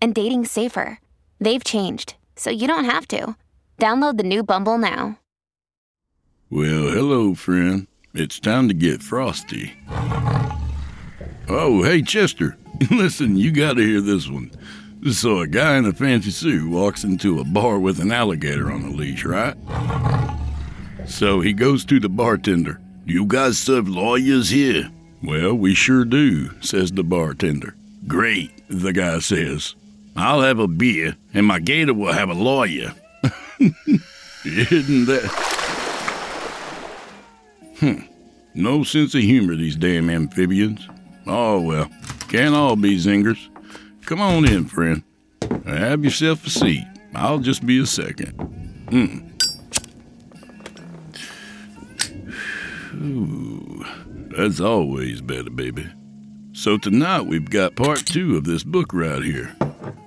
and dating safer. They've changed, so you don't have to. Download the new Bumble now. Well, hello, friend. It's time to get frosty. Oh, hey, Chester. Listen, you gotta hear this one. So, a guy in a fancy suit walks into a bar with an alligator on a leash, right? So, he goes to the bartender. You guys serve lawyers here? Well, we sure do, says the bartender. Great, the guy says. I'll have a beer, and my gator will have a lawyer. Isn't that. Hmm. No sense of humor, these damn amphibians. Oh, well, can't all be zingers. Come on in, friend. Have yourself a seat. I'll just be a second. Hmm. Ooh, that's always better, baby. So tonight we've got part two of this book right here.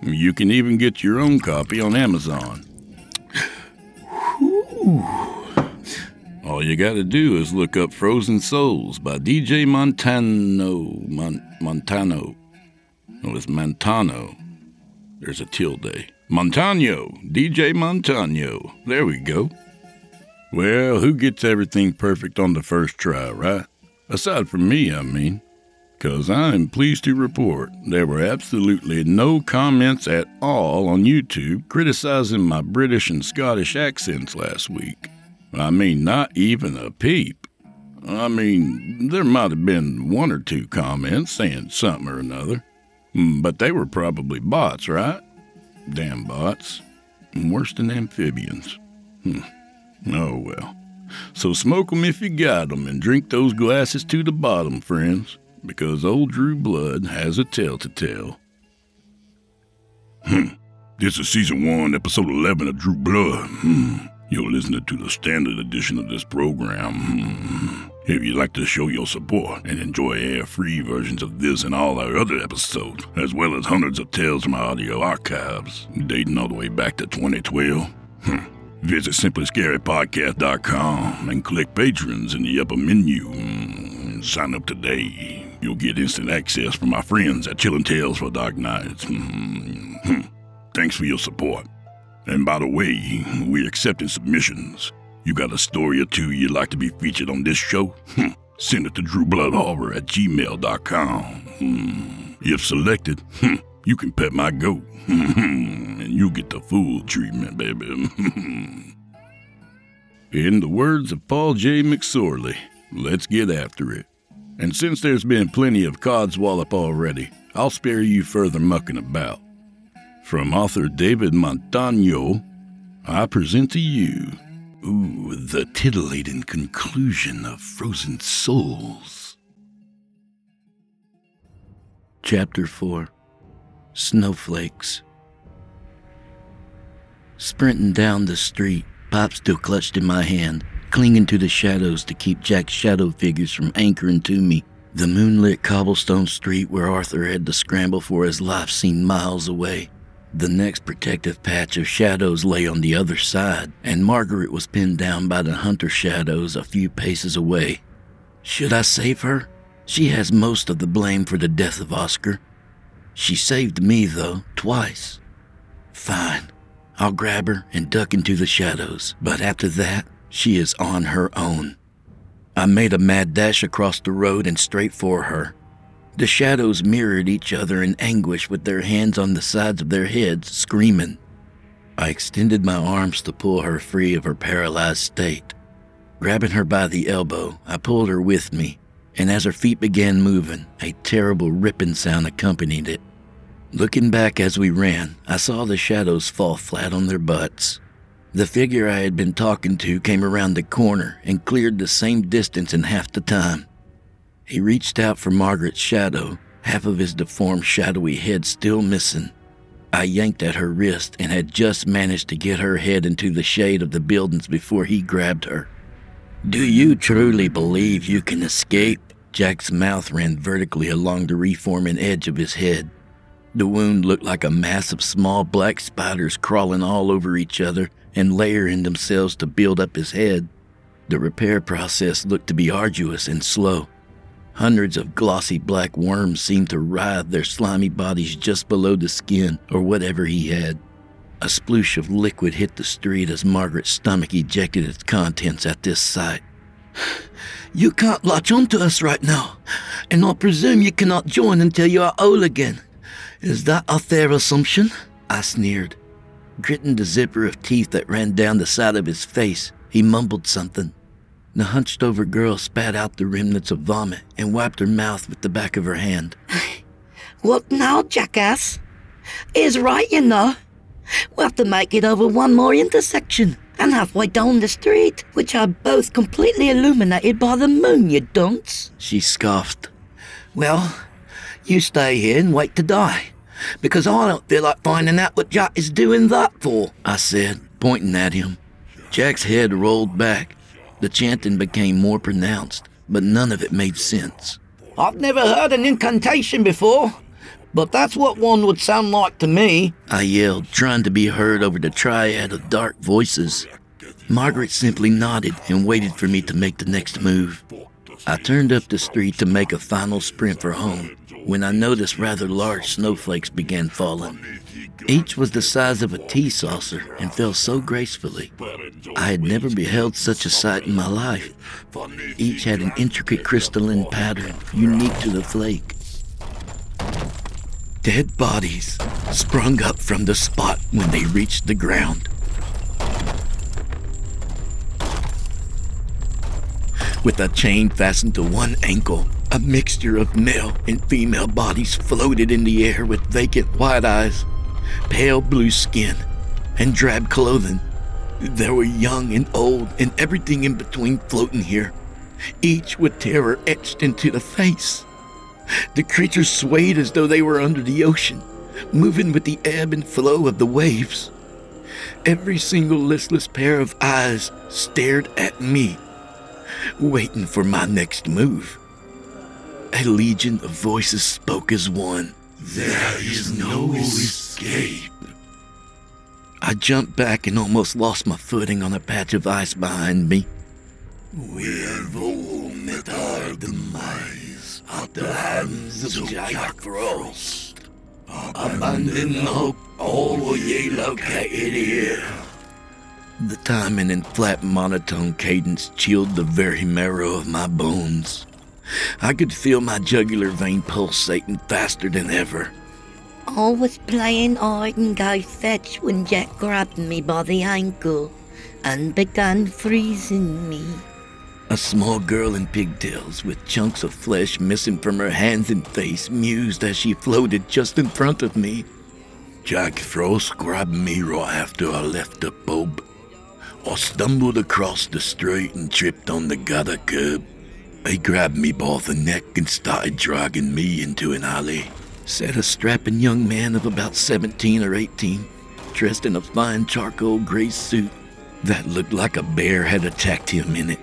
You can even get your own copy on Amazon. All you gotta do is look up Frozen Souls by DJ Montano. Mon- Montano. No, it's Montano. There's a tilde. Montano. DJ Montano. There we go. Well, who gets everything perfect on the first try, right? Aside from me, I mean. Because I am pleased to report there were absolutely no comments at all on YouTube criticizing my British and Scottish accents last week. I mean, not even a peep. I mean, there might have been one or two comments saying something or another, Mm, but they were probably bots, right? Damn bots. Worse than amphibians. Hmm. Oh well. So smoke 'em if you got 'em and drink those glasses to the bottom, friends, because old Drew Blood has a tale to tell. Hmm. This is season one, episode 11 of Drew Blood. Hmm. You're listening to the standard edition of this program. Hmm. If you'd like to show your support and enjoy air-free versions of this and all our other episodes, as well as hundreds of tales from our audio archives, dating all the way back to 2012, hmm. visit simplyscarypodcast.com and click patrons in the upper menu and sign up today. You'll get instant access from my friends at Chillin' Tales for Dark Nights. Hmm. Thanks for your support. And by the way, we're accepting submissions. You got a story or two you'd like to be featured on this show? Hmm. Send it to drewbloodhorror at gmail.com. Hmm. If selected, you can pet my goat. and you get the full treatment, baby. In the words of Paul J. McSorley, let's get after it. And since there's been plenty of codswallop already, I'll spare you further mucking about. From author David Montano, I present to you Ooh, the titillating conclusion of Frozen Souls. Chapter 4 Snowflakes. Sprinting down the street, pipe still clutched in my hand, clinging to the shadows to keep Jack's shadow figures from anchoring to me. The moonlit cobblestone street where Arthur had to scramble for his life seemed miles away. The next protective patch of shadows lay on the other side, and Margaret was pinned down by the hunter shadows a few paces away. Should I save her? She has most of the blame for the death of Oscar. She saved me, though, twice. Fine. I'll grab her and duck into the shadows, but after that, she is on her own. I made a mad dash across the road and straight for her. The shadows mirrored each other in anguish with their hands on the sides of their heads, screaming. I extended my arms to pull her free of her paralyzed state. Grabbing her by the elbow, I pulled her with me, and as her feet began moving, a terrible ripping sound accompanied it. Looking back as we ran, I saw the shadows fall flat on their butts. The figure I had been talking to came around the corner and cleared the same distance in half the time. He reached out for Margaret's shadow, half of his deformed, shadowy head still missing. I yanked at her wrist and had just managed to get her head into the shade of the buildings before he grabbed her. Do you truly believe you can escape? Jack's mouth ran vertically along the reforming edge of his head. The wound looked like a mass of small black spiders crawling all over each other and layering themselves to build up his head. The repair process looked to be arduous and slow. Hundreds of glossy black worms seemed to writhe their slimy bodies just below the skin or whatever he had. A sploosh of liquid hit the street as Margaret's stomach ejected its contents at this sight. You can't latch onto us right now, and I presume you cannot join until you are whole again. Is that a fair assumption? I sneered. Gritting the zipper of teeth that ran down the side of his face, he mumbled something. The hunched over girl spat out the remnants of vomit and wiped her mouth with the back of her hand. What now, jackass? Is right, you know. We'll have to make it over one more intersection and halfway down the street, which are both completely illuminated by the moon, you dunce. She scoffed. Well, you stay here and wait to die. Because I don't feel like finding out what Jack is doing that for, I said, pointing at him. Jack's head rolled back. The chanting became more pronounced, but none of it made sense. I've never heard an incantation before, but that's what one would sound like to me. I yelled, trying to be heard over the triad of dark voices. Margaret simply nodded and waited for me to make the next move. I turned up the street to make a final sprint for home when I noticed rather large snowflakes began falling. Each was the size of a tea saucer and fell so gracefully. I had never beheld such a sight in my life. Each had an intricate crystalline pattern unique to the flake. Dead bodies sprung up from the spot when they reached the ground. With a chain fastened to one ankle, a mixture of male and female bodies floated in the air with vacant white eyes, pale blue skin, and drab clothing. There were young and old and everything in between floating here, each with terror etched into the face. The creatures swayed as though they were under the ocean, moving with the ebb and flow of the waves. Every single listless pair of eyes stared at me, waiting for my next move. A legion of voices spoke as one. There is no escape. I jumped back and almost lost my footing on a patch of ice behind me. We've all met our demise at the hands of Jack Frost. Abandon hope, all will ye located here. The timing and flat monotone cadence chilled the very marrow of my bones. I could feel my jugular vein pulsating faster than ever. I was playing hide and go fetch when Jack grabbed me by the ankle and began freezing me. A small girl in pigtails with chunks of flesh missing from her hands and face mused as she floated just in front of me. Jack Frost grabbed me right after I left the pub. I stumbled across the street and tripped on the gutter curb. He grabbed me by the neck and started dragging me into an alley. Said a strapping young man of about 17 or 18, dressed in a fine charcoal gray suit that looked like a bear had attacked him in it.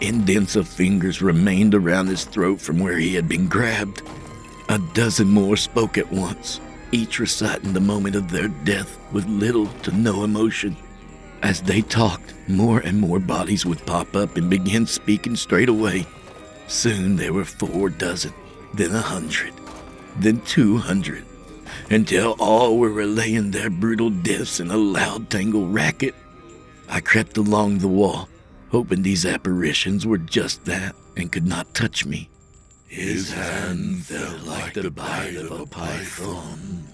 Indents of fingers remained around his throat from where he had been grabbed. A dozen more spoke at once, each reciting the moment of their death with little to no emotion. As they talked, more and more bodies would pop up and begin speaking straight away. Soon there were four dozen, then a hundred, then two hundred, until all were relaying their brutal deaths in a loud tangle racket. I crept along the wall, hoping these apparitions were just that and could not touch me. His hand felt like the bite of a python,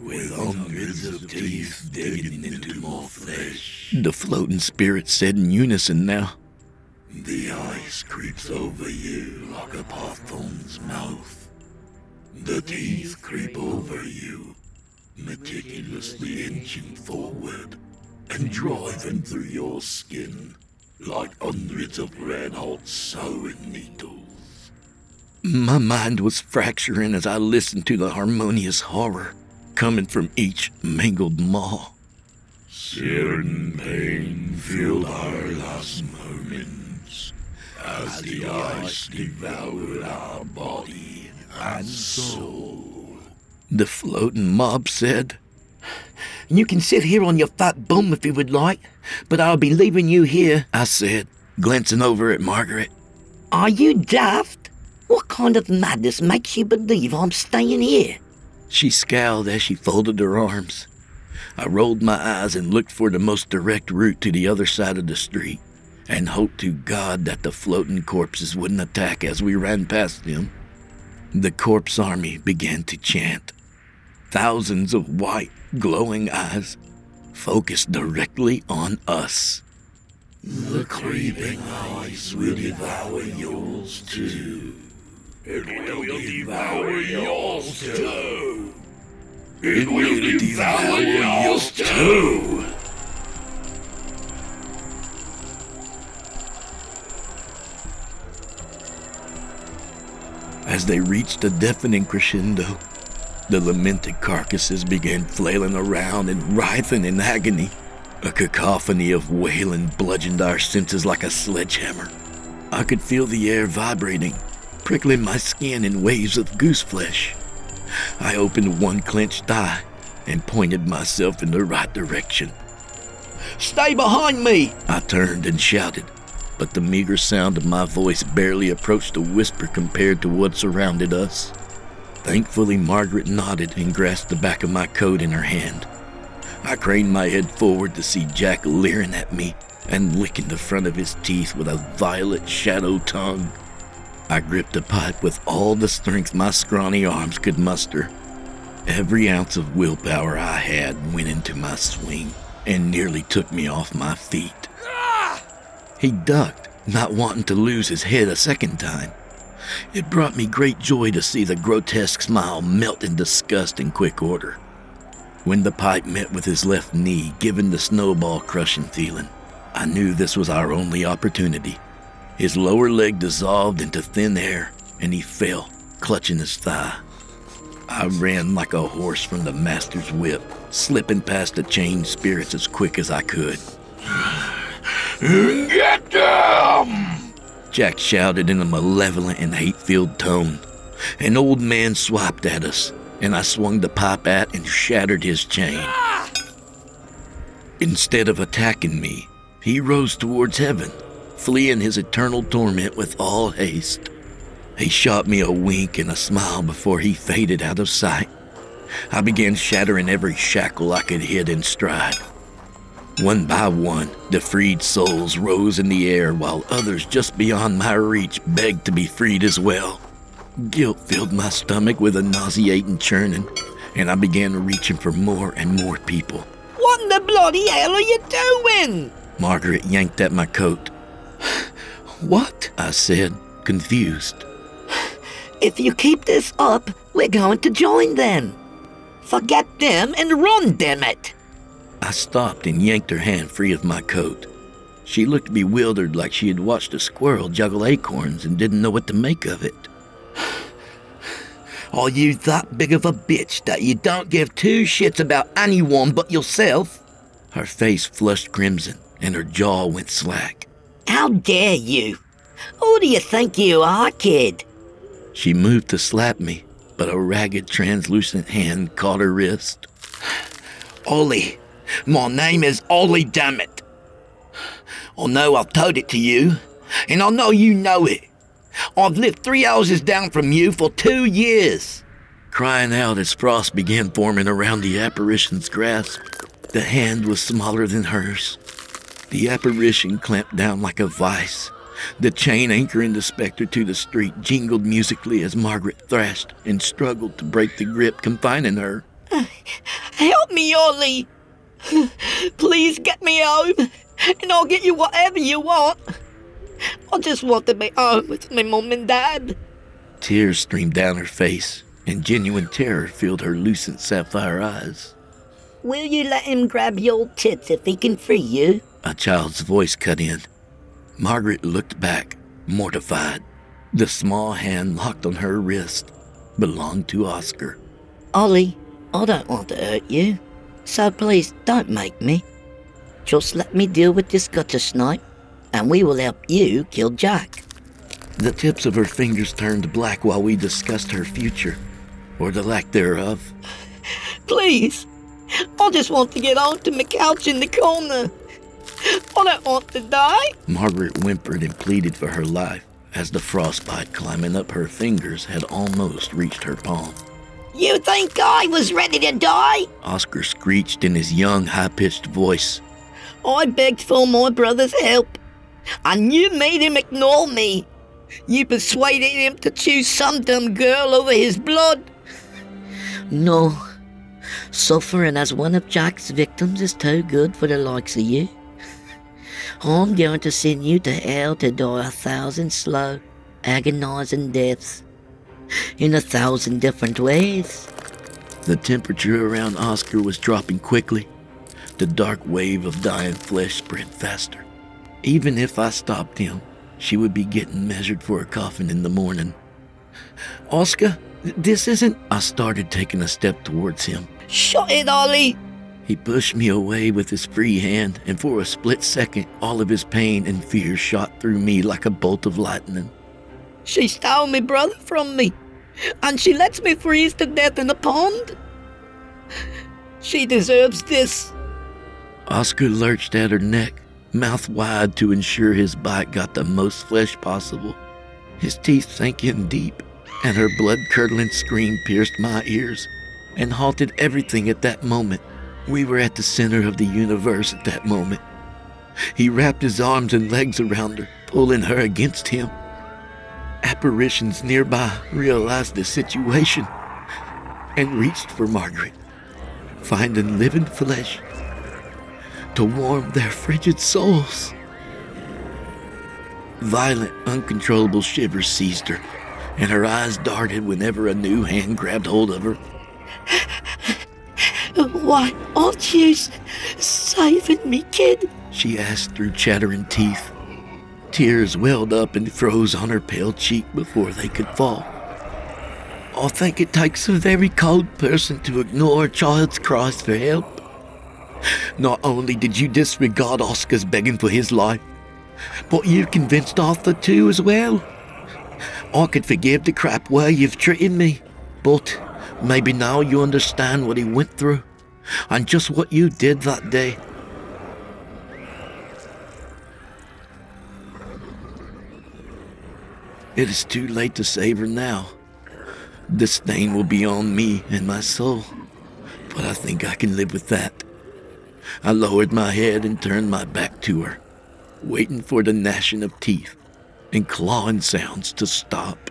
with hundreds of teeth digging into more flesh. The floating spirits said in unison now. The ice creeps over you like a python's mouth. The teeth creep over you, meticulously inching forward and driving through your skin like hundreds of red hot sewing needles. My mind was fracturing as I listened to the harmonious horror coming from each mangled maw. Certain pain filled our last moments as the ice devoured our body and soul. The floating mob said. You can sit here on your fat bum if you would like, but I'll be leaving you here. I said, glancing over at Margaret. Are you daft? What kind of madness makes you believe I'm staying here? She scowled as she folded her arms. I rolled my eyes and looked for the most direct route to the other side of the street, and hoped to God that the floating corpses wouldn't attack as we ran past them. The corpse army began to chant. Thousands of white, glowing eyes focused directly on us. The creeping eyes will devour yours too. It will devour yours too. It will devour yours too. As they reached a deafening crescendo, the lamented carcasses began flailing around and writhing in agony. A cacophony of wailing bludgeoned our senses like a sledgehammer. I could feel the air vibrating, prickling my skin in waves of goose flesh. I opened one clenched eye and pointed myself in the right direction. Stay behind me! I turned and shouted, but the meager sound of my voice barely approached a whisper compared to what surrounded us. Thankfully, Margaret nodded and grasped the back of my coat in her hand. I craned my head forward to see Jack leering at me and licking the front of his teeth with a violet shadow tongue. I gripped the pipe with all the strength my scrawny arms could muster. Every ounce of willpower I had went into my swing and nearly took me off my feet. He ducked, not wanting to lose his head a second time. It brought me great joy to see the grotesque smile melt in disgust in quick order. When the pipe met with his left knee, giving the snowball crushing feeling, I knew this was our only opportunity. His lower leg dissolved into thin air, and he fell, clutching his thigh. I ran like a horse from the master's whip, slipping past the chained spirits as quick as I could. Get them! Jack shouted in a malevolent and hate filled tone. An old man swiped at us, and I swung the pipe at and shattered his chain. Ah! Instead of attacking me, he rose towards heaven, fleeing his eternal torment with all haste. He shot me a wink and a smile before he faded out of sight. I began shattering every shackle I could hit in stride. One by one, the freed souls rose in the air while others just beyond my reach begged to be freed as well. Guilt filled my stomach with a nauseating churning, and I began reaching for more and more people. What in the bloody hell are you doing? Margaret yanked at my coat. What? I said, confused. If you keep this up, we're going to join them. Forget them and run, damn it! I stopped and yanked her hand free of my coat. She looked bewildered like she had watched a squirrel juggle acorns and didn't know what to make of it. Are you that big of a bitch that you don't give two shits about anyone but yourself? Her face flushed crimson and her jaw went slack. How dare you? Who do you think you are, kid? She moved to slap me, but a ragged, translucent hand caught her wrist. Ollie, my name is Ollie Dammit. I know I've told it to you, and I know you know it. I've lived three houses down from you for two years. Crying out as frost began forming around the apparition's grasp, the hand was smaller than hers. The apparition clamped down like a vice. The chain anchoring the specter to the street jingled musically as Margaret thrashed and struggled to break the grip confining her. Help me, Ollie. Please get me home, and I'll get you whatever you want. I just want to be home with my mum and dad. Tears streamed down her face, and genuine terror filled her lucent sapphire eyes. Will you let him grab your tits if he can free you? A child's voice cut in. Margaret looked back, mortified. The small hand locked on her wrist belonged to Oscar. Ollie, I don't want to hurt you, so please don't make me. Just let me deal with this gutter snipe, and we will help you kill Jack. The tips of her fingers turned black while we discussed her future, or the lack thereof. Please, I just want to get onto my couch in the corner. I don't want to die. Margaret whimpered and pleaded for her life as the frostbite climbing up her fingers had almost reached her palm. You think I was ready to die? Oscar screeched in his young, high pitched voice. I begged for my brother's help, and you made him ignore me. You persuaded him to choose some dumb girl over his blood. No, suffering as one of Jack's victims is too good for the likes of you. I'm going to send you to hell to die a thousand slow, agonizing deaths in a thousand different ways. The temperature around Oscar was dropping quickly. The dark wave of dying flesh spread faster. Even if I stopped him, she would be getting measured for a coffin in the morning. Oscar, this isn't. I started taking a step towards him. Shut it, Ollie! He pushed me away with his free hand, and for a split second, all of his pain and fear shot through me like a bolt of lightning. She stole my brother from me, and she lets me freeze to death in a pond. She deserves this. Oscar lurched at her neck, mouth wide to ensure his bite got the most flesh possible. His teeth sank in deep, and her blood curdling scream pierced my ears and halted everything at that moment. We were at the center of the universe at that moment. He wrapped his arms and legs around her, pulling her against him. Apparitions nearby realized the situation and reached for Margaret, finding living flesh to warm their frigid souls. Violent, uncontrollable shivers seized her, and her eyes darted whenever a new hand grabbed hold of her. Why aren't you saving me, kid? She asked through chattering teeth. Tears welled up and froze on her pale cheek before they could fall. I think it takes a very cold person to ignore a child's cries for help. Not only did you disregard Oscar's begging for his life, but you convinced Arthur too as well. I could forgive the crap way you've treated me, but maybe now you understand what he went through and just what you did that day. It is too late to save her now. The stain will be on me and my soul, but I think I can live with that. I lowered my head and turned my back to her, waiting for the gnashing of teeth and clawing sounds to stop.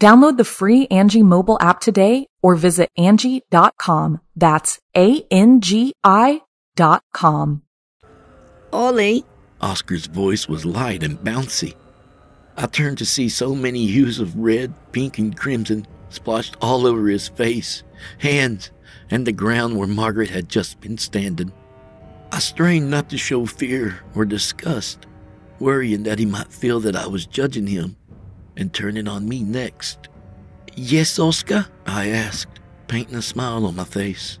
Download the free Angi mobile app today or visit Angi.com. That's A-N-G-I dot com. Ollie, Oscar's voice was light and bouncy. I turned to see so many hues of red, pink, and crimson splotched all over his face, hands, and the ground where Margaret had just been standing. I strained not to show fear or disgust, worrying that he might feel that I was judging him and turning on me next. Yes, Oscar? I asked, painting a smile on my face.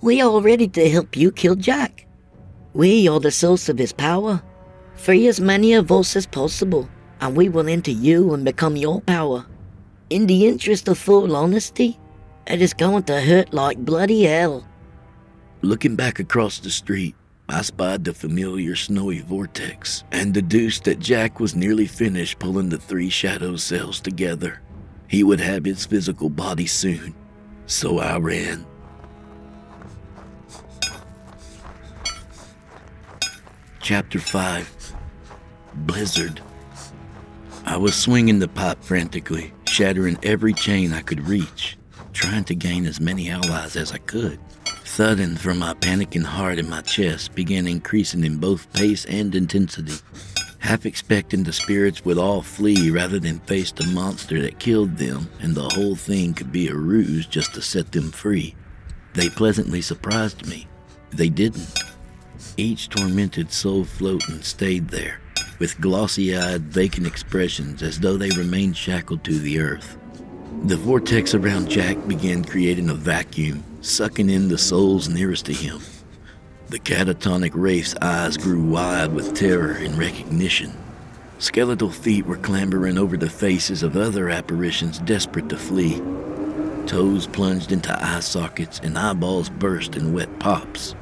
we are ready to help you kill Jack. We are the source of his power. Free as many of us as possible, and we will enter you and become your power. In the interest of full honesty, it is going to hurt like bloody hell. Looking back across the street, I spied the familiar snowy vortex and deduced that Jack was nearly finished pulling the three shadow cells together. He would have his physical body soon, so I ran. Chapter 5 Blizzard. I was swinging the pipe frantically, shattering every chain I could reach, trying to gain as many allies as I could. Thudding from my panicking heart in my chest began increasing in both pace and intensity. Half expecting the spirits would all flee rather than face the monster that killed them, and the whole thing could be a ruse just to set them free. They pleasantly surprised me. They didn't. Each tormented soul floating stayed there, with glossy eyed, vacant expressions as though they remained shackled to the earth. The vortex around Jack began creating a vacuum, sucking in the souls nearest to him. The catatonic wraith's eyes grew wide with terror and recognition. Skeletal feet were clambering over the faces of other apparitions desperate to flee. Toes plunged into eye sockets and eyeballs burst in wet pops.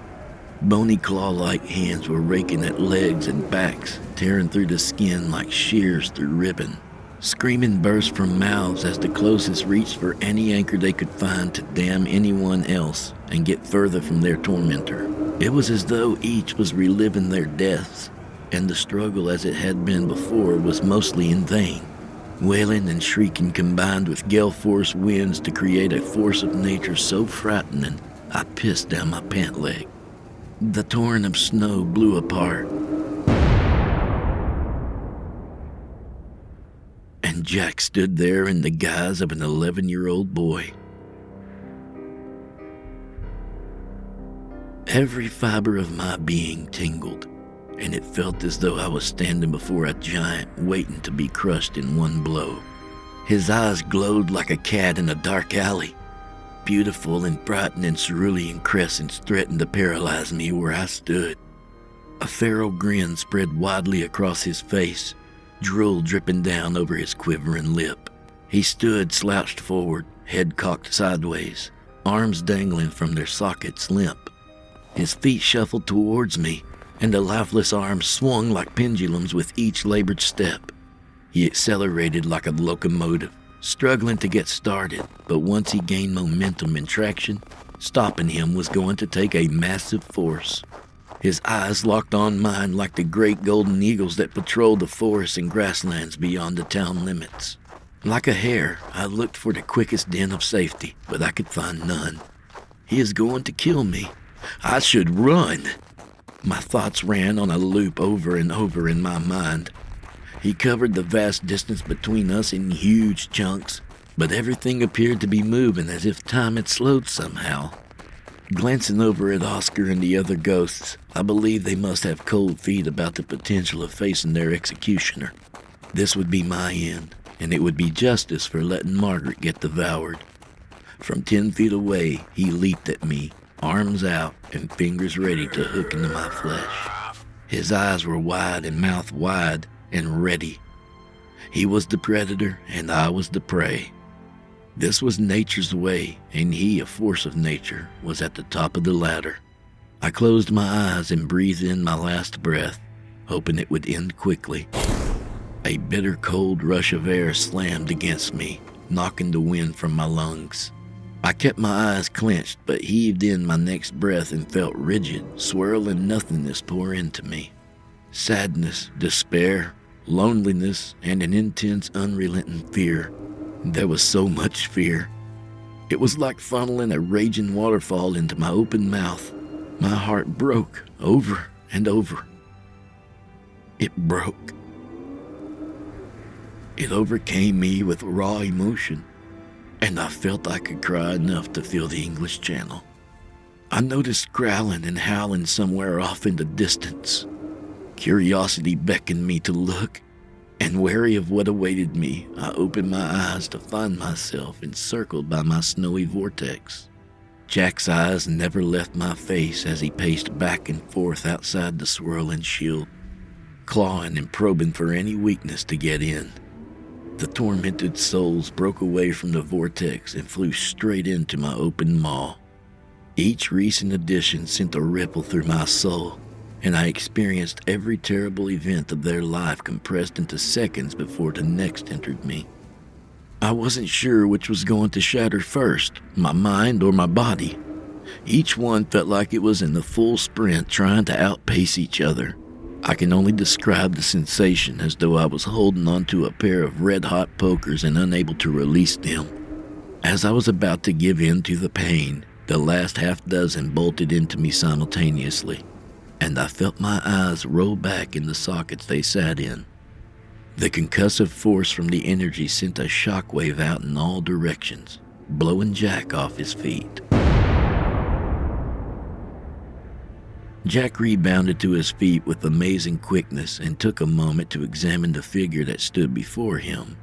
Bony claw like hands were raking at legs and backs, tearing through the skin like shears through ribbon. Screaming burst from mouths as the closest reached for any anchor they could find to damn anyone else and get further from their tormentor. It was as though each was reliving their deaths, and the struggle as it had been before was mostly in vain. Wailing and shrieking combined with gale force winds to create a force of nature so frightening, I pissed down my pant leg. The torrent of snow blew apart. And Jack stood there in the guise of an 11 year old boy. Every fiber of my being tingled, and it felt as though I was standing before a giant waiting to be crushed in one blow. His eyes glowed like a cat in a dark alley. Beautiful and brightening cerulean crescents threatened to paralyze me where I stood. A feral grin spread widely across his face, drool dripping down over his quivering lip. He stood slouched forward, head cocked sideways, arms dangling from their sockets limp. His feet shuffled towards me, and the lifeless arms swung like pendulums with each labored step. He accelerated like a locomotive, struggling to get started, but once he gained momentum and traction, stopping him was going to take a massive force. His eyes locked on mine like the great golden eagles that patrol the forests and grasslands beyond the town limits. Like a hare, I looked for the quickest den of safety, but I could find none. He is going to kill me. I should run. My thoughts ran on a loop over and over in my mind. He covered the vast distance between us in huge chunks, but everything appeared to be moving as if time had slowed somehow. Glancing over at Oscar and the other ghosts, I believe they must have cold feet about the potential of facing their executioner. This would be my end, and it would be justice for letting Margaret get devoured. From ten feet away, he leaped at me, arms out and fingers ready to hook into my flesh. His eyes were wide and mouth wide and ready. He was the predator and I was the prey. This was nature's way, and he, a force of nature, was at the top of the ladder. I closed my eyes and breathed in my last breath, hoping it would end quickly. A bitter cold rush of air slammed against me, knocking the wind from my lungs. I kept my eyes clenched, but heaved in my next breath and felt rigid, swirling nothingness pour into me. Sadness, despair, loneliness, and an intense, unrelenting fear. There was so much fear. It was like funneling a raging waterfall into my open mouth. My heart broke over and over. It broke. It overcame me with raw emotion, and I felt I could cry enough to feel the English Channel. I noticed growling and howling somewhere off in the distance. Curiosity beckoned me to look, and wary of what awaited me, I opened my eyes to find myself encircled by my snowy vortex. Jack's eyes never left my face as he paced back and forth outside the swirling shield, clawing and probing for any weakness to get in. The tormented souls broke away from the vortex and flew straight into my open maw. Each recent addition sent a ripple through my soul, and I experienced every terrible event of their life compressed into seconds before the next entered me. I wasn't sure which was going to shatter first, my mind or my body. Each one felt like it was in the full sprint trying to outpace each other. I can only describe the sensation as though I was holding onto a pair of red hot pokers and unable to release them. As I was about to give in to the pain, the last half dozen bolted into me simultaneously and I felt my eyes roll back in the sockets they sat in. The concussive force from the energy sent a shockwave out in all directions, blowing Jack off his feet. Jack rebounded to his feet with amazing quickness and took a moment to examine the figure that stood before him.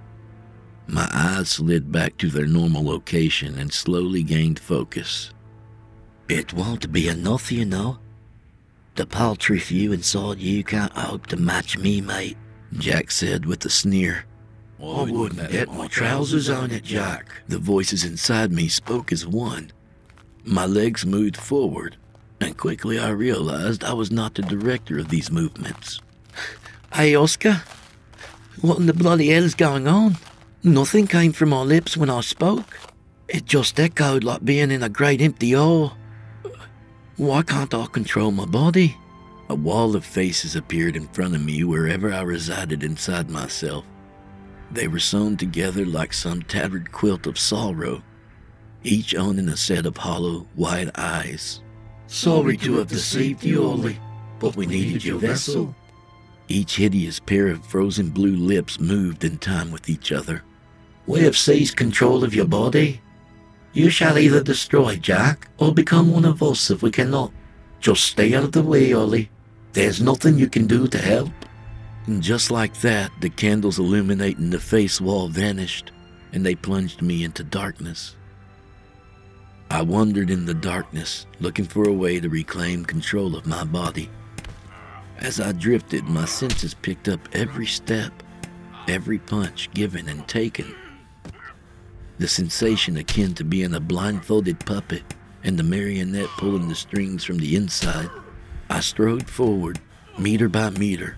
My eyes slid back to their normal location and slowly gained focus. It won't be enough, you know, the paltry few inside you can't hope to match me, mate, Jack said with a sneer. I wouldn't get my trousers on it, Jack. The voices inside me spoke as one. My legs moved forward, and quickly I realized I was not the director of these movements. Hey, Oscar. What in the bloody hell's going on? Nothing came from my lips when I spoke. It just echoed like being in a great empty hole. Why can't I control my body? A wall of faces appeared in front of me wherever I resided inside myself. They were sewn together like some tattered quilt of sorrow, each owning a set of hollow, wide eyes. Sorry to have deceived you, Ollie, but we needed your vessel. Each hideous pair of frozen blue lips moved in time with each other. We have seized control of your body. You shall either destroy Jack or become one of us if we cannot. Just stay out of the way, Ollie. There's nothing you can do to help. And just like that, the candles illuminating the face wall vanished, and they plunged me into darkness. I wandered in the darkness, looking for a way to reclaim control of my body. As I drifted, my senses picked up every step, every punch given and taken the sensation akin to being a blindfolded puppet and the marionette pulling the strings from the inside. I strode forward, meter by meter,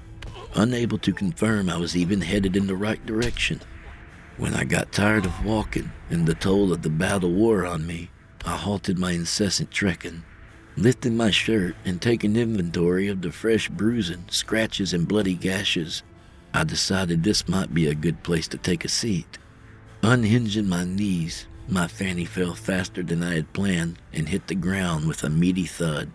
unable to confirm I was even headed in the right direction. When I got tired of walking and the toll of the battle wore on me, I halted my incessant trekking, lifting my shirt and taking inventory of the fresh bruising, scratches, and bloody gashes. I decided this might be a good place to take a seat. Unhinging my knees, my fanny fell faster than I had planned and hit the ground with a meaty thud.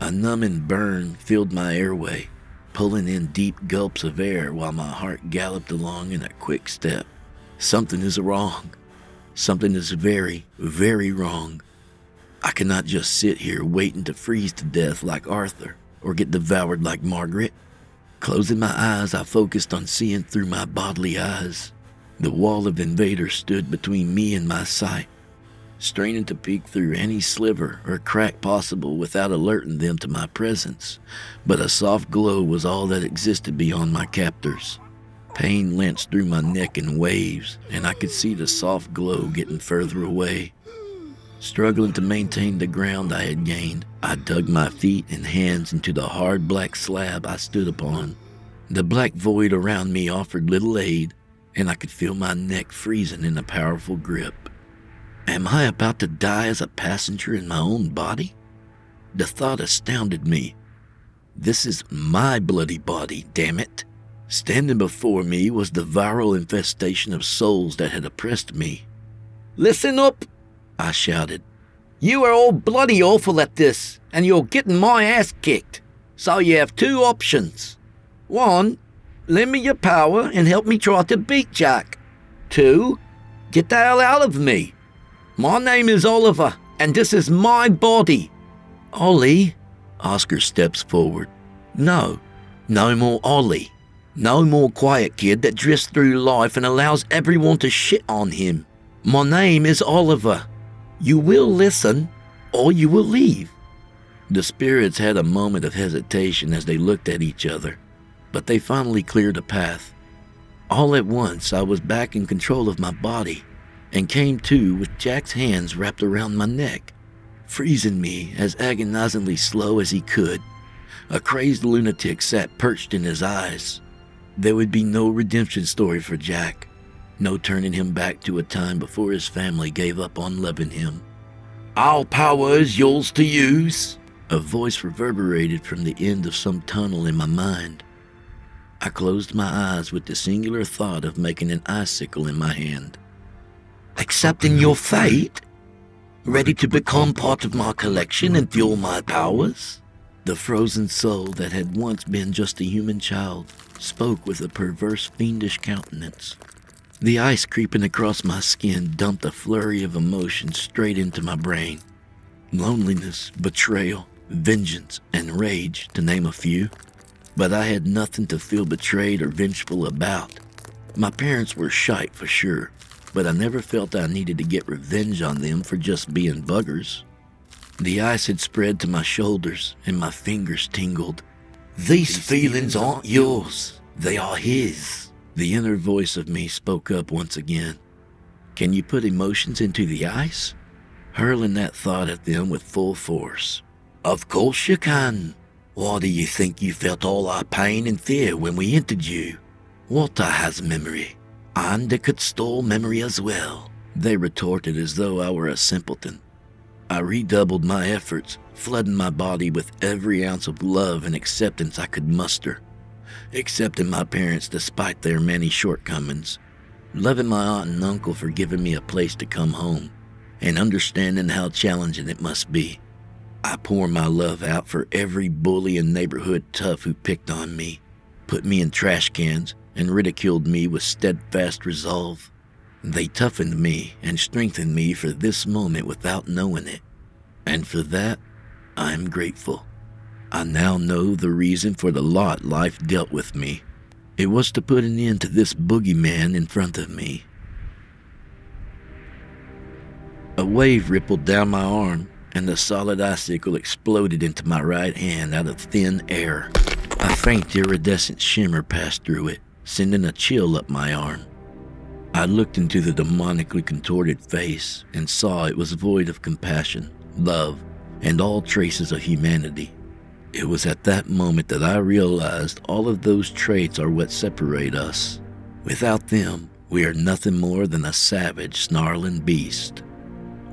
A numbing burn filled my airway, pulling in deep gulps of air while my heart galloped along in a quick step. Something is wrong. Something is very, very wrong. I cannot just sit here waiting to freeze to death like Arthur or get devoured like Margaret. Closing my eyes, I focused on seeing through my bodily eyes. The wall of invaders stood between me and my sight, straining to peek through any sliver or crack possible without alerting them to my presence. But a soft glow was all that existed beyond my captors. Pain lanced through my neck in waves, and I could see the soft glow getting further away. Struggling to maintain the ground I had gained, I dug my feet and hands into the hard black slab I stood upon. The black void around me offered little aid, and I could feel my neck freezing in a powerful grip. Am I about to die as a passenger in my own body? The thought astounded me. This is my bloody body, damn it. Standing before me was the viral infestation of souls that had oppressed me. Listen up, I shouted. You are all bloody awful at this, and you're getting my ass kicked. So you have two options. One, lend me your power and help me try to beat Jack. Two, get the hell out of me. My name is Oliver, and this is my body. Ollie, Oscar steps forward. No, no more Ollie. No more quiet kid that drifts through life and allows everyone to shit on him. My name is Oliver. You will listen, or you will leave. The spirits had a moment of hesitation as they looked at each other, but they finally cleared a path. All at once, I was back in control of my body and came to with Jack's hands wrapped around my neck, freezing me as agonizingly slow as he could. A crazed lunatic sat perched in his eyes. There would be no redemption story for Jack, no turning him back to a time before his family gave up on loving him. All power is yours to use, a voice reverberated from the end of some tunnel in my mind. I closed my eyes with the singular thought of making an icicle in my hand. Accepting your fate? Ready to become part of my collection and fuel my powers? The frozen soul that had once been just a human child spoke with a perverse, fiendish countenance. The ice creeping across my skin dumped a flurry of emotions straight into my brain loneliness, betrayal, vengeance, and rage, to name a few. But I had nothing to feel betrayed or vengeful about. My parents were shite for sure, but I never felt I needed to get revenge on them for just being buggers. The ice had spread to my shoulders, and my fingers tingled. These feelings aren't yours, they are his. The inner voice of me spoke up once again. Can you put emotions into the ice? Hurling that thought at them with full force. Of course you can. Why do you think you felt all our pain and fear when we entered you? Water has memory, and it could store memory as well. They retorted as though I were a simpleton. I redoubled my efforts, flooding my body with every ounce of love and acceptance I could muster. Accepting my parents despite their many shortcomings, loving my aunt and uncle for giving me a place to come home, and understanding how challenging it must be. I pour my love out for every bully and neighborhood tough who picked on me, put me in trash cans, and ridiculed me with steadfast resolve. They toughened me and strengthened me for this moment without knowing it. And for that, I'm grateful. I now know the reason for the lot life dealt with me. It was to put an end to this boogeyman in front of me. A wave rippled down my arm, and the solid icicle exploded into my right hand out of thin air. A faint iridescent shimmer passed through it, sending a chill up my arm. I looked into the demonically contorted face and saw it was void of compassion, love, and all traces of humanity. It was at that moment that I realized all of those traits are what separate us. Without them, we are nothing more than a savage, snarling beast.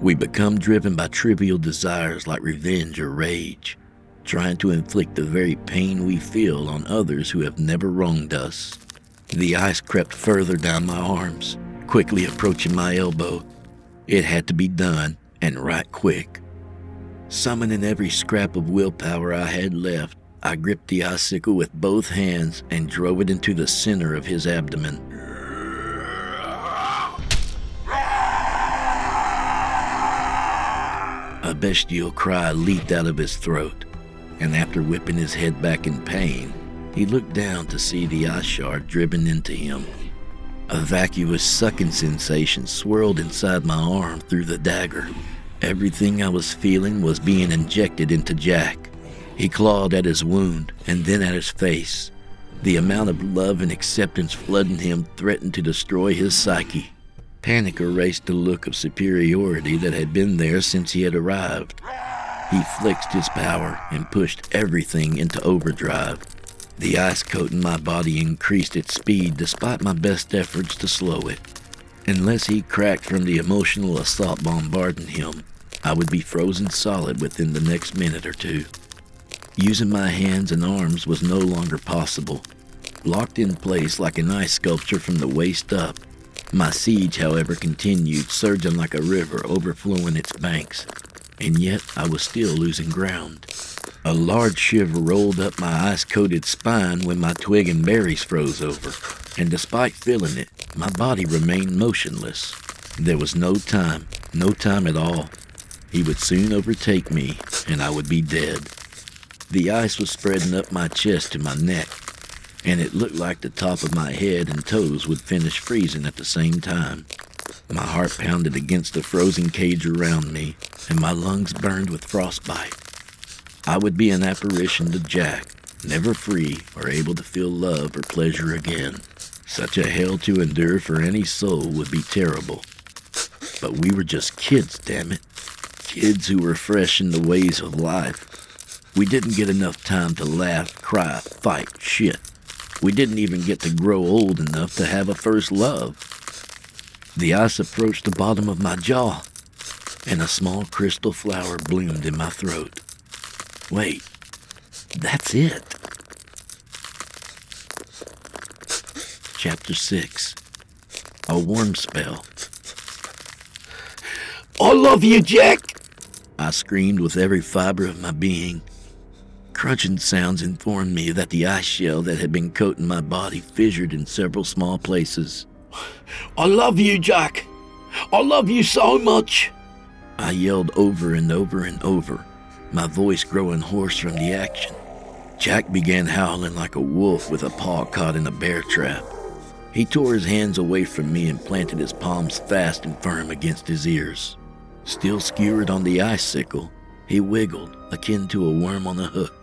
We become driven by trivial desires like revenge or rage, trying to inflict the very pain we feel on others who have never wronged us. The ice crept further down my arms, quickly approaching my elbow. It had to be done, and right quick. Summoning every scrap of willpower I had left, I gripped the icicle with both hands and drove it into the center of his abdomen. A bestial cry leaped out of his throat, and after whipping his head back in pain, he looked down to see the ice shard driven into him. A vacuous sucking sensation swirled inside my arm through the dagger. Everything I was feeling was being injected into Jack. He clawed at his wound and then at his face. The amount of love and acceptance flooding him threatened to destroy his psyche. Panic erased the look of superiority that had been there since he had arrived. He flexed his power and pushed everything into overdrive. The ice coat in my body increased its speed despite my best efforts to slow it. Unless he cracked from the emotional assault bombarding him, I would be frozen solid within the next minute or two. Using my hands and arms was no longer possible. Locked in place like an ice sculpture from the waist up, my siege, however, continued, surging like a river overflowing its banks, and yet I was still losing ground. A large shiver rolled up my ice coated spine when my twig and berries froze over, and despite feeling it, my body remained motionless. There was no time, no time at all. He would soon overtake me, and I would be dead. The ice was spreading up my chest to my neck, and it looked like the top of my head and toes would finish freezing at the same time. My heart pounded against the frozen cage around me, and my lungs burned with frostbite. I would be an apparition to Jack, never free or able to feel love or pleasure again. Such a hell to endure for any soul would be terrible. But we were just kids, damn it. Kids who were fresh in the ways of life. We didn't get enough time to laugh, cry, fight, shit. We didn't even get to grow old enough to have a first love. The ice approached the bottom of my jaw, and a small crystal flower bloomed in my throat. Wait, that's it. Chapter 6 A Warm Spell. I love you, Jack! I screamed with every fiber of my being. Crunching sounds informed me that the ice shell that had been coating my body fissured in several small places. I love you, Jack! I love you so much! I yelled over and over and over, my voice growing hoarse from the action. Jack began howling like a wolf with a paw caught in a bear trap. He tore his hands away from me and planted his palms fast and firm against his ears. Still skewered on the icicle, he wiggled, akin to a worm on a hook.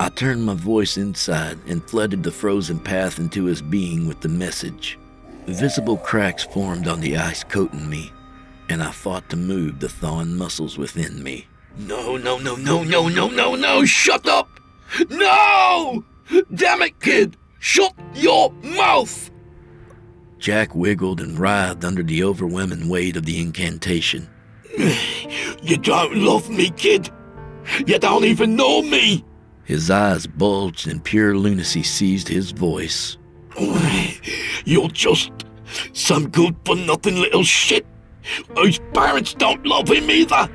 I turned my voice inside and flooded the frozen path into his being with the message. Visible cracks formed on the ice coating me, and I fought to move the thawing muscles within me. No, no, no, no, no, no, no, no, shut up! No! Damn it, kid! Shut your mouth! Jack wiggled and writhed under the overwhelming weight of the incantation. You don't love me, kid. You don't even know me. His eyes bulged and pure lunacy seized his voice. You're just some good for nothing little shit whose parents don't love him either.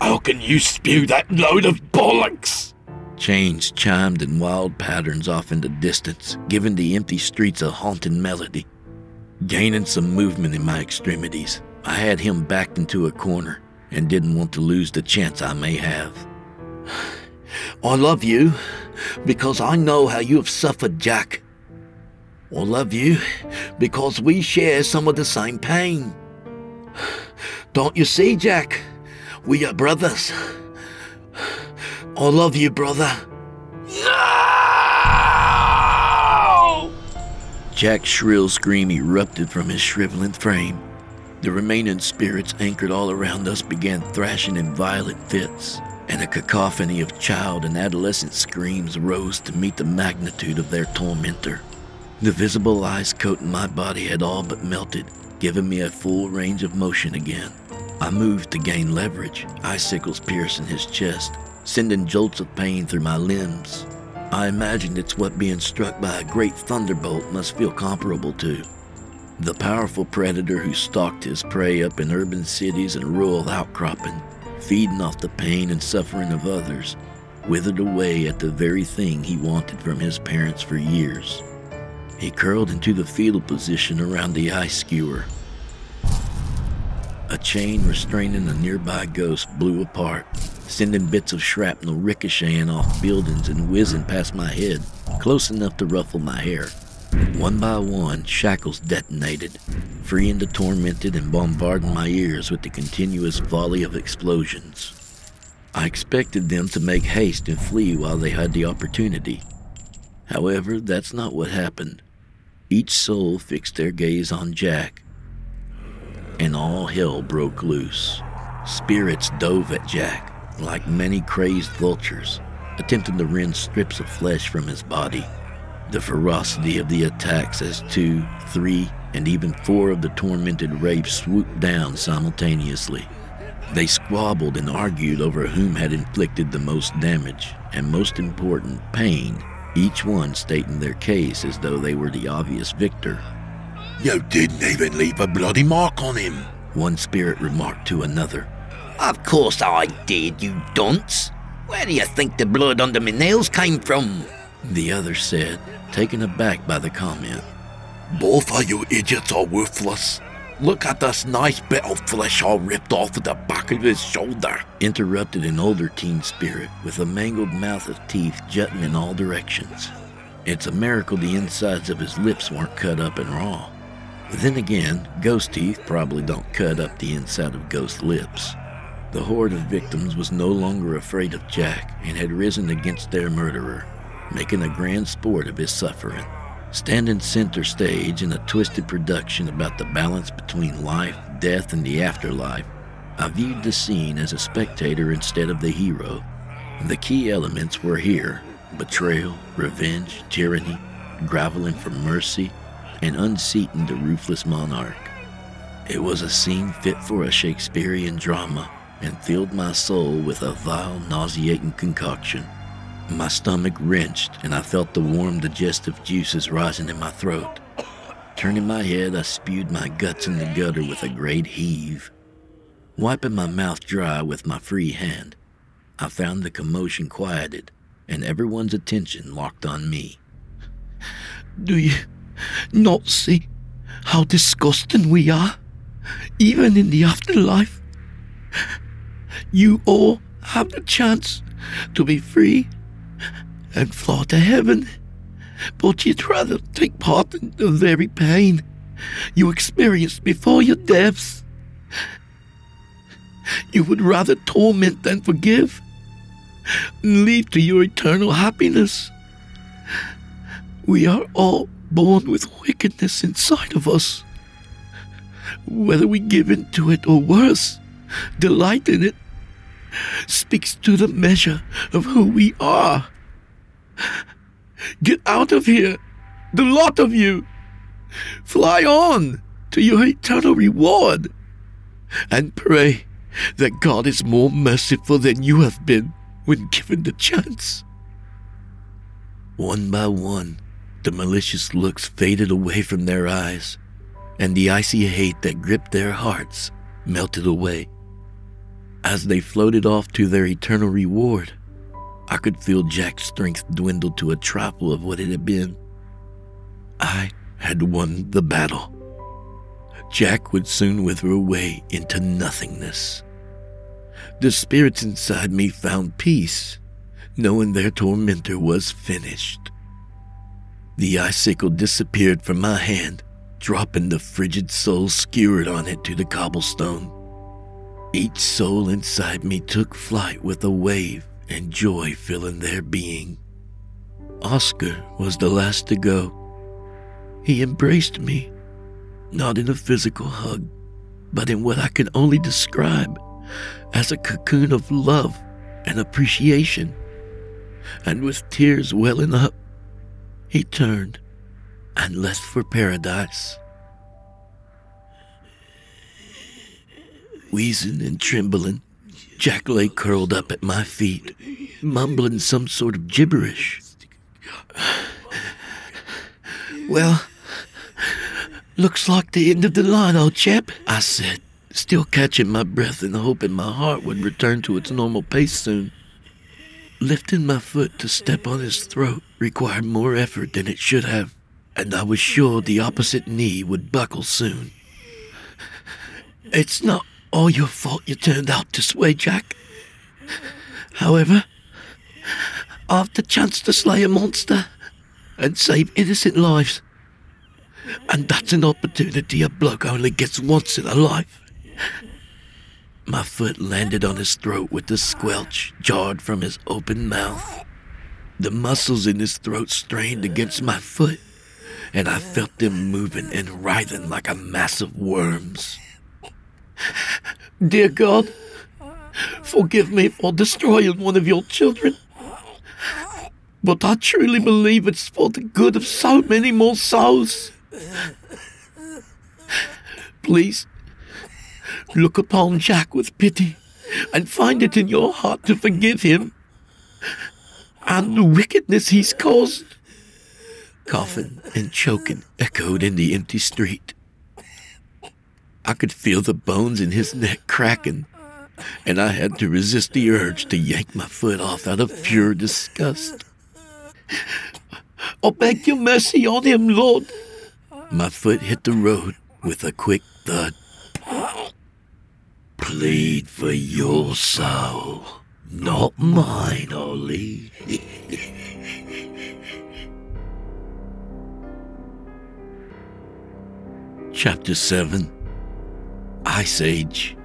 How can you spew that load of bollocks? Chains chimed in wild patterns off in the distance, giving the empty streets a haunting melody. Gaining some movement in my extremities, I had him backed into a corner and didn't want to lose the chance I may have. I love you because I know how you have suffered, Jack. I love you because we share some of the same pain. Don't you see, Jack? We are brothers. I love you, brother. No! Jack's shrill scream erupted from his shriveling frame. The remaining spirits anchored all around us began thrashing in violent fits, and a cacophony of child and adolescent screams rose to meet the magnitude of their tormentor. The visible ice coating my body had all but melted, giving me a full range of motion again. I moved to gain leverage, icicles piercing his chest, sending jolts of pain through my limbs. I imagined it's what being struck by a great thunderbolt must feel comparable to. The powerful predator who stalked his prey up in urban cities and rural outcropping, feeding off the pain and suffering of others, withered away at the very thing he wanted from his parents for years. He curled into the fetal position around the ice skewer. A chain restraining a nearby ghost blew apart, sending bits of shrapnel ricocheting off buildings and whizzing past my head, close enough to ruffle my hair. One by one, shackles detonated, freeing the tormented and bombarding my ears with the continuous volley of explosions. I expected them to make haste and flee while they had the opportunity. However, that's not what happened. Each soul fixed their gaze on Jack, and all hell broke loose. Spirits dove at Jack like many crazed vultures, attempting to rend strips of flesh from his body. The ferocity of the attacks as two, three, and even four of the tormented wraiths swooped down simultaneously. They squabbled and argued over whom had inflicted the most damage, and most important, pain, each one stating their case as though they were the obvious victor. You didn't even leave a bloody mark on him, one spirit remarked to another. Of course I did, you dunce. Where do you think the blood under my nails came from? The other said, taken aback by the comment. Both of you idiots are worthless. Look at this nice bit of flesh all ripped off of the back of his shoulder. Interrupted an older teen spirit with a mangled mouth of teeth jutting in all directions. It's a miracle the insides of his lips weren't cut up and raw. Then again, ghost teeth probably don't cut up the inside of ghost lips. The horde of victims was no longer afraid of Jack and had risen against their murderer, making a grand sport of his suffering. Standing center stage in a twisted production about the balance between life, death, and the afterlife, I viewed the scene as a spectator instead of the hero. The key elements were here betrayal, revenge, tyranny, groveling for mercy, and unseating the ruthless monarch. It was a scene fit for a Shakespearean drama and filled my soul with a vile, nauseating concoction. My stomach wrenched, and I felt the warm digestive juices rising in my throat. Turning my head, I spewed my guts in the gutter with a great heave. Wiping my mouth dry with my free hand, I found the commotion quieted and everyone's attention locked on me. Do you not see how disgusting we are, even in the afterlife? You all have the chance to be free and fly to heaven, but you'd rather take part in the very pain you experienced before your deaths. You would rather torment than forgive and lead to your eternal happiness. We are all born with wickedness inside of us. Whether we give in to it or worse, delight in it, speaks to the measure of who we are. Get out of here, the lot of you. Fly on to your eternal reward. And pray that God is more merciful than you have been when given the chance. One by one, the malicious looks faded away from their eyes, and the icy hate that gripped their hearts melted away. As they floated off to their eternal reward, I could feel Jack's strength dwindle to a trifle of what it had been. I had won the battle. Jack would soon wither away into nothingness. The spirits inside me found peace, knowing their tormentor was finished. The icicle disappeared from my hand, dropping the frigid soul skewered on it to the cobblestone. Each soul inside me took flight with a wave and joy filling their being. Oscar was the last to go. He embraced me, not in a physical hug, but in what I can only describe as a cocoon of love and appreciation. And with tears welling up, he turned and left for paradise. Wheezing and trembling, Jack lay curled up at my feet, mumbling some sort of gibberish. Well, looks like the end of the line, old chap, I said, still catching my breath and hoping my heart would return to its normal pace soon. Lifting my foot to step on his throat required more effort than it should have, and I was sure the opposite knee would buckle soon. It's not all your fault you turned out this way, Jack. However, I've the chance to slay a monster and save innocent lives. And that's an opportunity a bloke only gets once in a life. My foot landed on his throat with the squelch jarred from his open mouth. The muscles in his throat strained against my foot, and I felt them moving and writhing like a mass of worms. Dear God, forgive me for destroying one of your children. But I truly believe it's for the good of so many more souls. Please, look upon Jack with pity and find it in your heart to forgive him and the wickedness he's caused. Coughing and choking echoed in the empty street. I could feel the bones in his neck cracking, and I had to resist the urge to yank my foot off out of pure disgust. I beg your mercy on him, Lord. My foot hit the road with a quick thud. Plead for your soul, not mine, Ollie. Chapter 7 Ice Age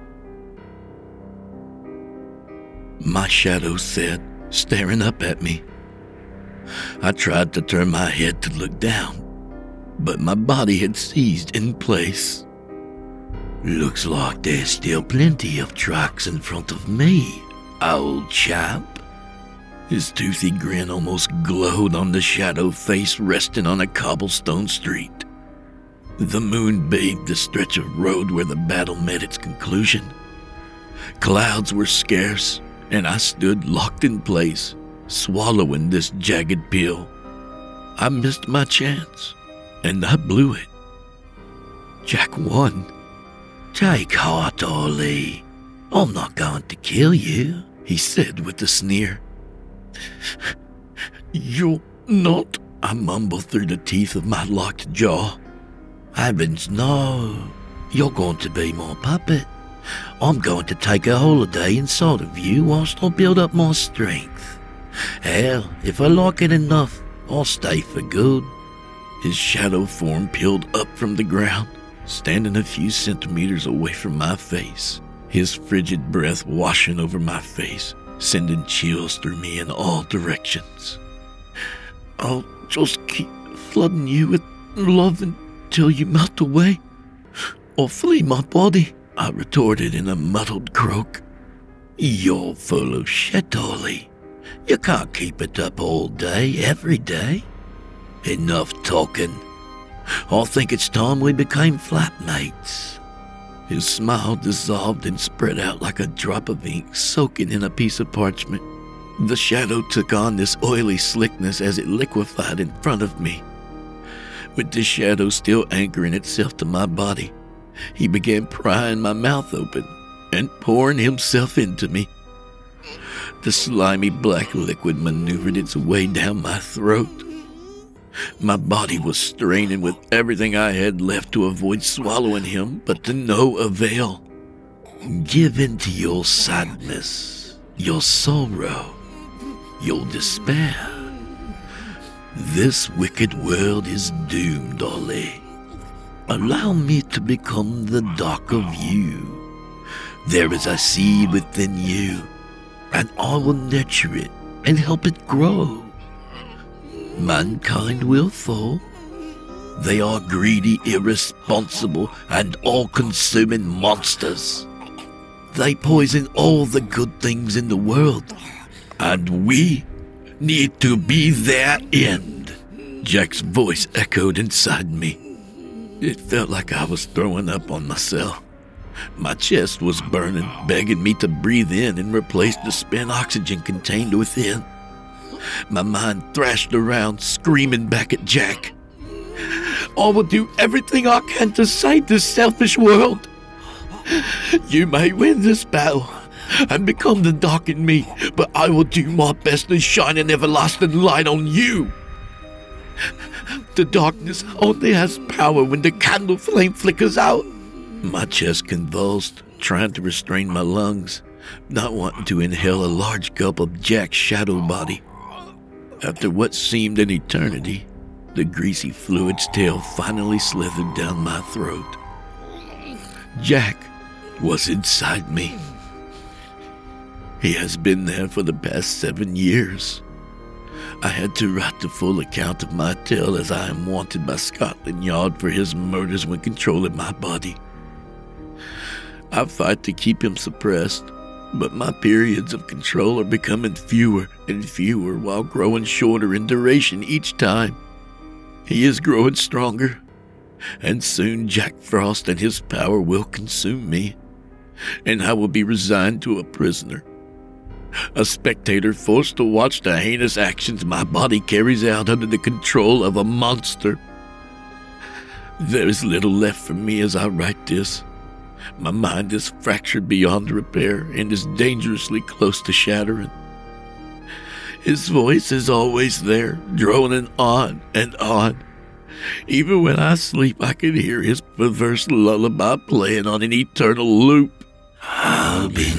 My shadow sat, staring up at me. I tried to turn my head to look down, but my body had seized in place. Looks like there's still plenty of tracks in front of me, old chap. His toothy grin almost glowed on the shadow face resting on a cobblestone street. The moon bathed the stretch of road where the battle met its conclusion. Clouds were scarce, and I stood locked in place, swallowing this jagged pill. I missed my chance, and I blew it. Jack won. Take heart, Ollie. I'm not going to kill you, he said with a sneer. You're not, I mumbled through the teeth of my locked jaw. Heavens, no. You're going to be my puppet. I'm going to take a holiday inside of you whilst I build up my strength. Hell, if I like it enough, I'll stay for good. His shadow form peeled up from the ground, standing a few centimeters away from my face, his frigid breath washing over my face, sending chills through me in all directions. I'll just keep flooding you with love and till you melt away or flee my body, I retorted in a muddled croak. You're full of shit, Ollie. You can't keep it up all day, every day. Enough talking. I think it's time we became flatmates. His smile dissolved and spread out like a drop of ink soaking in a piece of parchment. The shadow took on this oily slickness as it liquefied in front of me. With the shadow still anchoring itself to my body, he began prying my mouth open and pouring himself into me. The slimy black liquid maneuvered its way down my throat. My body was straining with everything I had left to avoid swallowing him, but to no avail. Give in to your sadness, your sorrow, your despair. This wicked world is doomed, Ollie. Allow me to become the dark of you. There is a seed within you, and I will nurture it and help it grow. Mankind will fall. They are greedy, irresponsible, and all consuming monsters. They poison all the good things in the world, and we need to be their end. Jack's voice echoed inside me. It felt like I was throwing up on myself. My chest was burning, begging me to breathe in and replace the spent oxygen contained within. My mind thrashed around, screaming back at Jack. I will do everything I can to save this selfish world. You may win this battle, and become the dark in me, but I will do my best to shine an everlasting light on you. The darkness only has power when the candle flame flickers out. My chest convulsed, trying to restrain my lungs, not wanting to inhale a large gulp of Jack's shadow body. After what seemed an eternity, the greasy fluid's tail finally slithered down my throat. Jack was inside me. He has been there for the past seven years. I had to write the full account of my tale as I am wanted by Scotland Yard for his murders when controlling my body. I fight to keep him suppressed, but my periods of control are becoming fewer and fewer while growing shorter in duration each time. He is growing stronger, and soon Jack Frost and his power will consume me, and I will be resigned to a prisoner. A spectator forced to watch the heinous actions my body carries out under the control of a monster. There is little left for me as I write this. My mind is fractured beyond repair and is dangerously close to shattering. His voice is always there, droning on and on. Even when I sleep, I can hear his perverse lullaby playing on an eternal loop. I'll be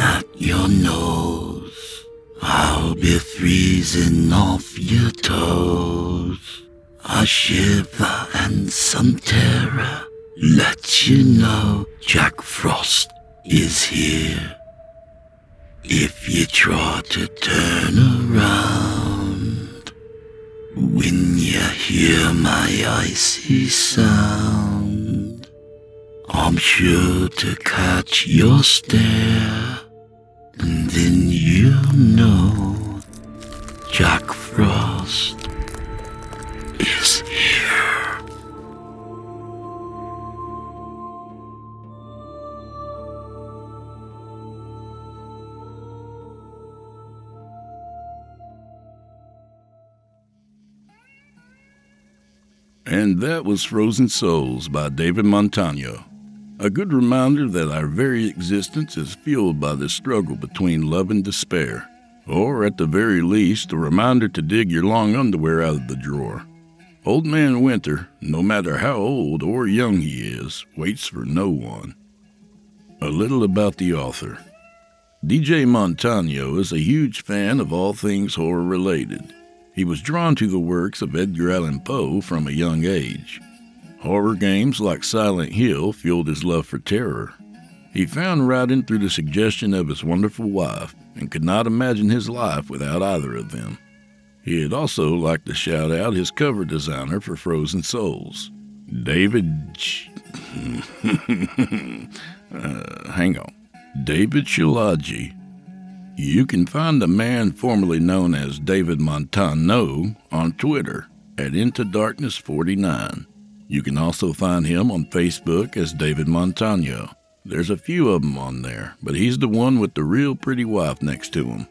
at your nose. I'll be freezing off your toes. A shiver and some terror let you know Jack Frost is here. If you try to turn around, when you hear my icy sound, I'm sure to catch your stare, and then you'll know Jack Frost is here. And that was Frozen Souls by David Montano. A good reminder that our very existence is fueled by the struggle between love and despair. Or, at the very least, a reminder to dig your long underwear out of the drawer. Old Man Winter, no matter how old or young he is, waits for no one. A little about the author. DJ Montano is a huge fan of all things horror related. He was drawn to the works of Edgar Allan Poe from a young age. Horror games like Silent Hill fueled his love for terror. He found writing through the suggestion of his wonderful wife and could not imagine his life without either of them. He'd also like to shout out his cover designer for Frozen Souls, David. Uh, hang on. David Shilagi. You can find the man formerly known as David Montano on Twitter at Into Darkness 49. You can also find him on Facebook as David Montano. There's a few of them on there, but he's the one with the real pretty wife next to him.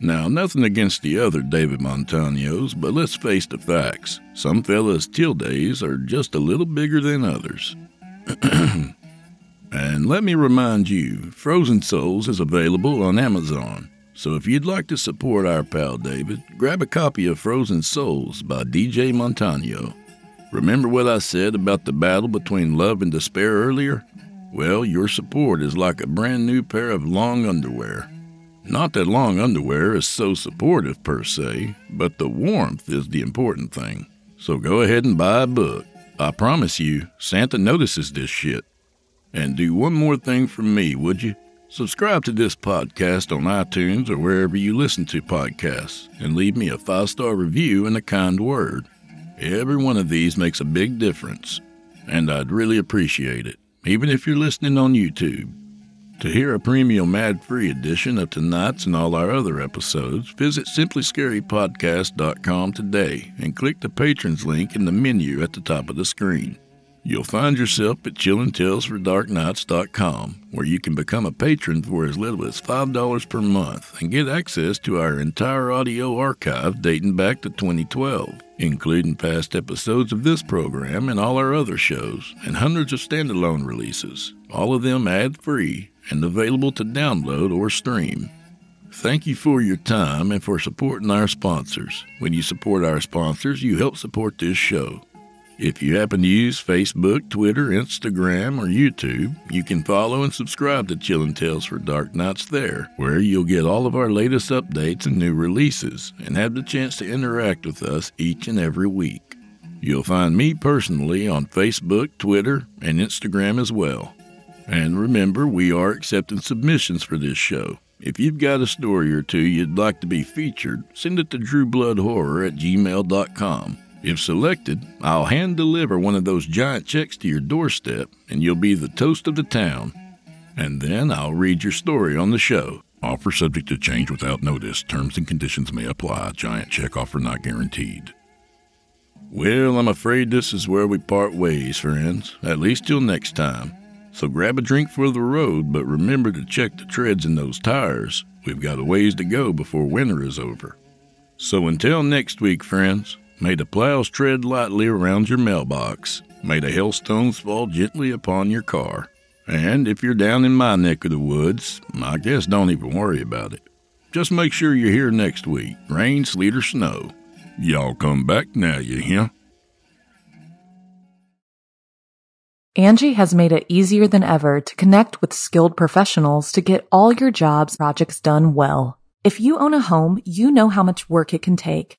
Now, nothing against the other David Montanos, but let's face the facts. Some fellas' tildes are just a little bigger than others. and let me remind you, Frozen Souls is available on Amazon. So if you'd like to support our pal David, grab a copy of Frozen Souls by DJ Montano. Remember what I said about the battle between love and despair earlier? Well, your support is like a brand new pair of long underwear. Not that long underwear is so supportive per se, but the warmth is the important thing. So go ahead and buy a book. I promise you, Santa notices this shit. And do one more thing for me, would you? Subscribe to this podcast on iTunes or wherever you listen to podcasts, and leave me a five star review and a kind word. Every one of these makes a big difference, and I'd really appreciate it, even if you're listening on YouTube. To hear a premium ad free edition of tonight's and all our other episodes, visit simplyscarypodcast.com today and click the patrons link in the menu at the top of the screen. You'll find yourself at chillingtalesfordarknights.com, where you can become a patron for as little as $5 per month and get access to our entire audio archive dating back to 2012, including past episodes of this program and all our other shows, and hundreds of standalone releases, all of them ad free and available to download or stream. Thank you for your time and for supporting our sponsors. When you support our sponsors, you help support this show. If you happen to use Facebook, Twitter, Instagram, or YouTube, you can follow and subscribe to Chillin' Tales for Dark Nights there, where you'll get all of our latest updates and new releases, and have the chance to interact with us each and every week. You'll find me personally on Facebook, Twitter, and Instagram as well. And remember, we are accepting submissions for this show. If you've got a story or two you'd like to be featured, send it to drewbloodhorror at gmail.com. If selected, I'll hand deliver one of those giant checks to your doorstep, and you'll be the toast of the town. And then I'll read your story on the show. Offer subject to change without notice. Terms and conditions may apply. Giant check offer not guaranteed. Well, I'm afraid this is where we part ways, friends, at least till next time. So grab a drink for the road, but remember to check the treads in those tires. We've got a ways to go before winter is over. So until next week, friends, may the plows tread lightly around your mailbox. May the hailstones fall gently upon your car. And if you're down in my neck of the woods, I guess don't even worry about it. Just make sure you're here next week, rain, sleet, or snow. Y'all come back now, you hear? Angi has made it easier than ever to connect with skilled professionals to get all your jobs projects done well. If you own a home, you know how much work it can take,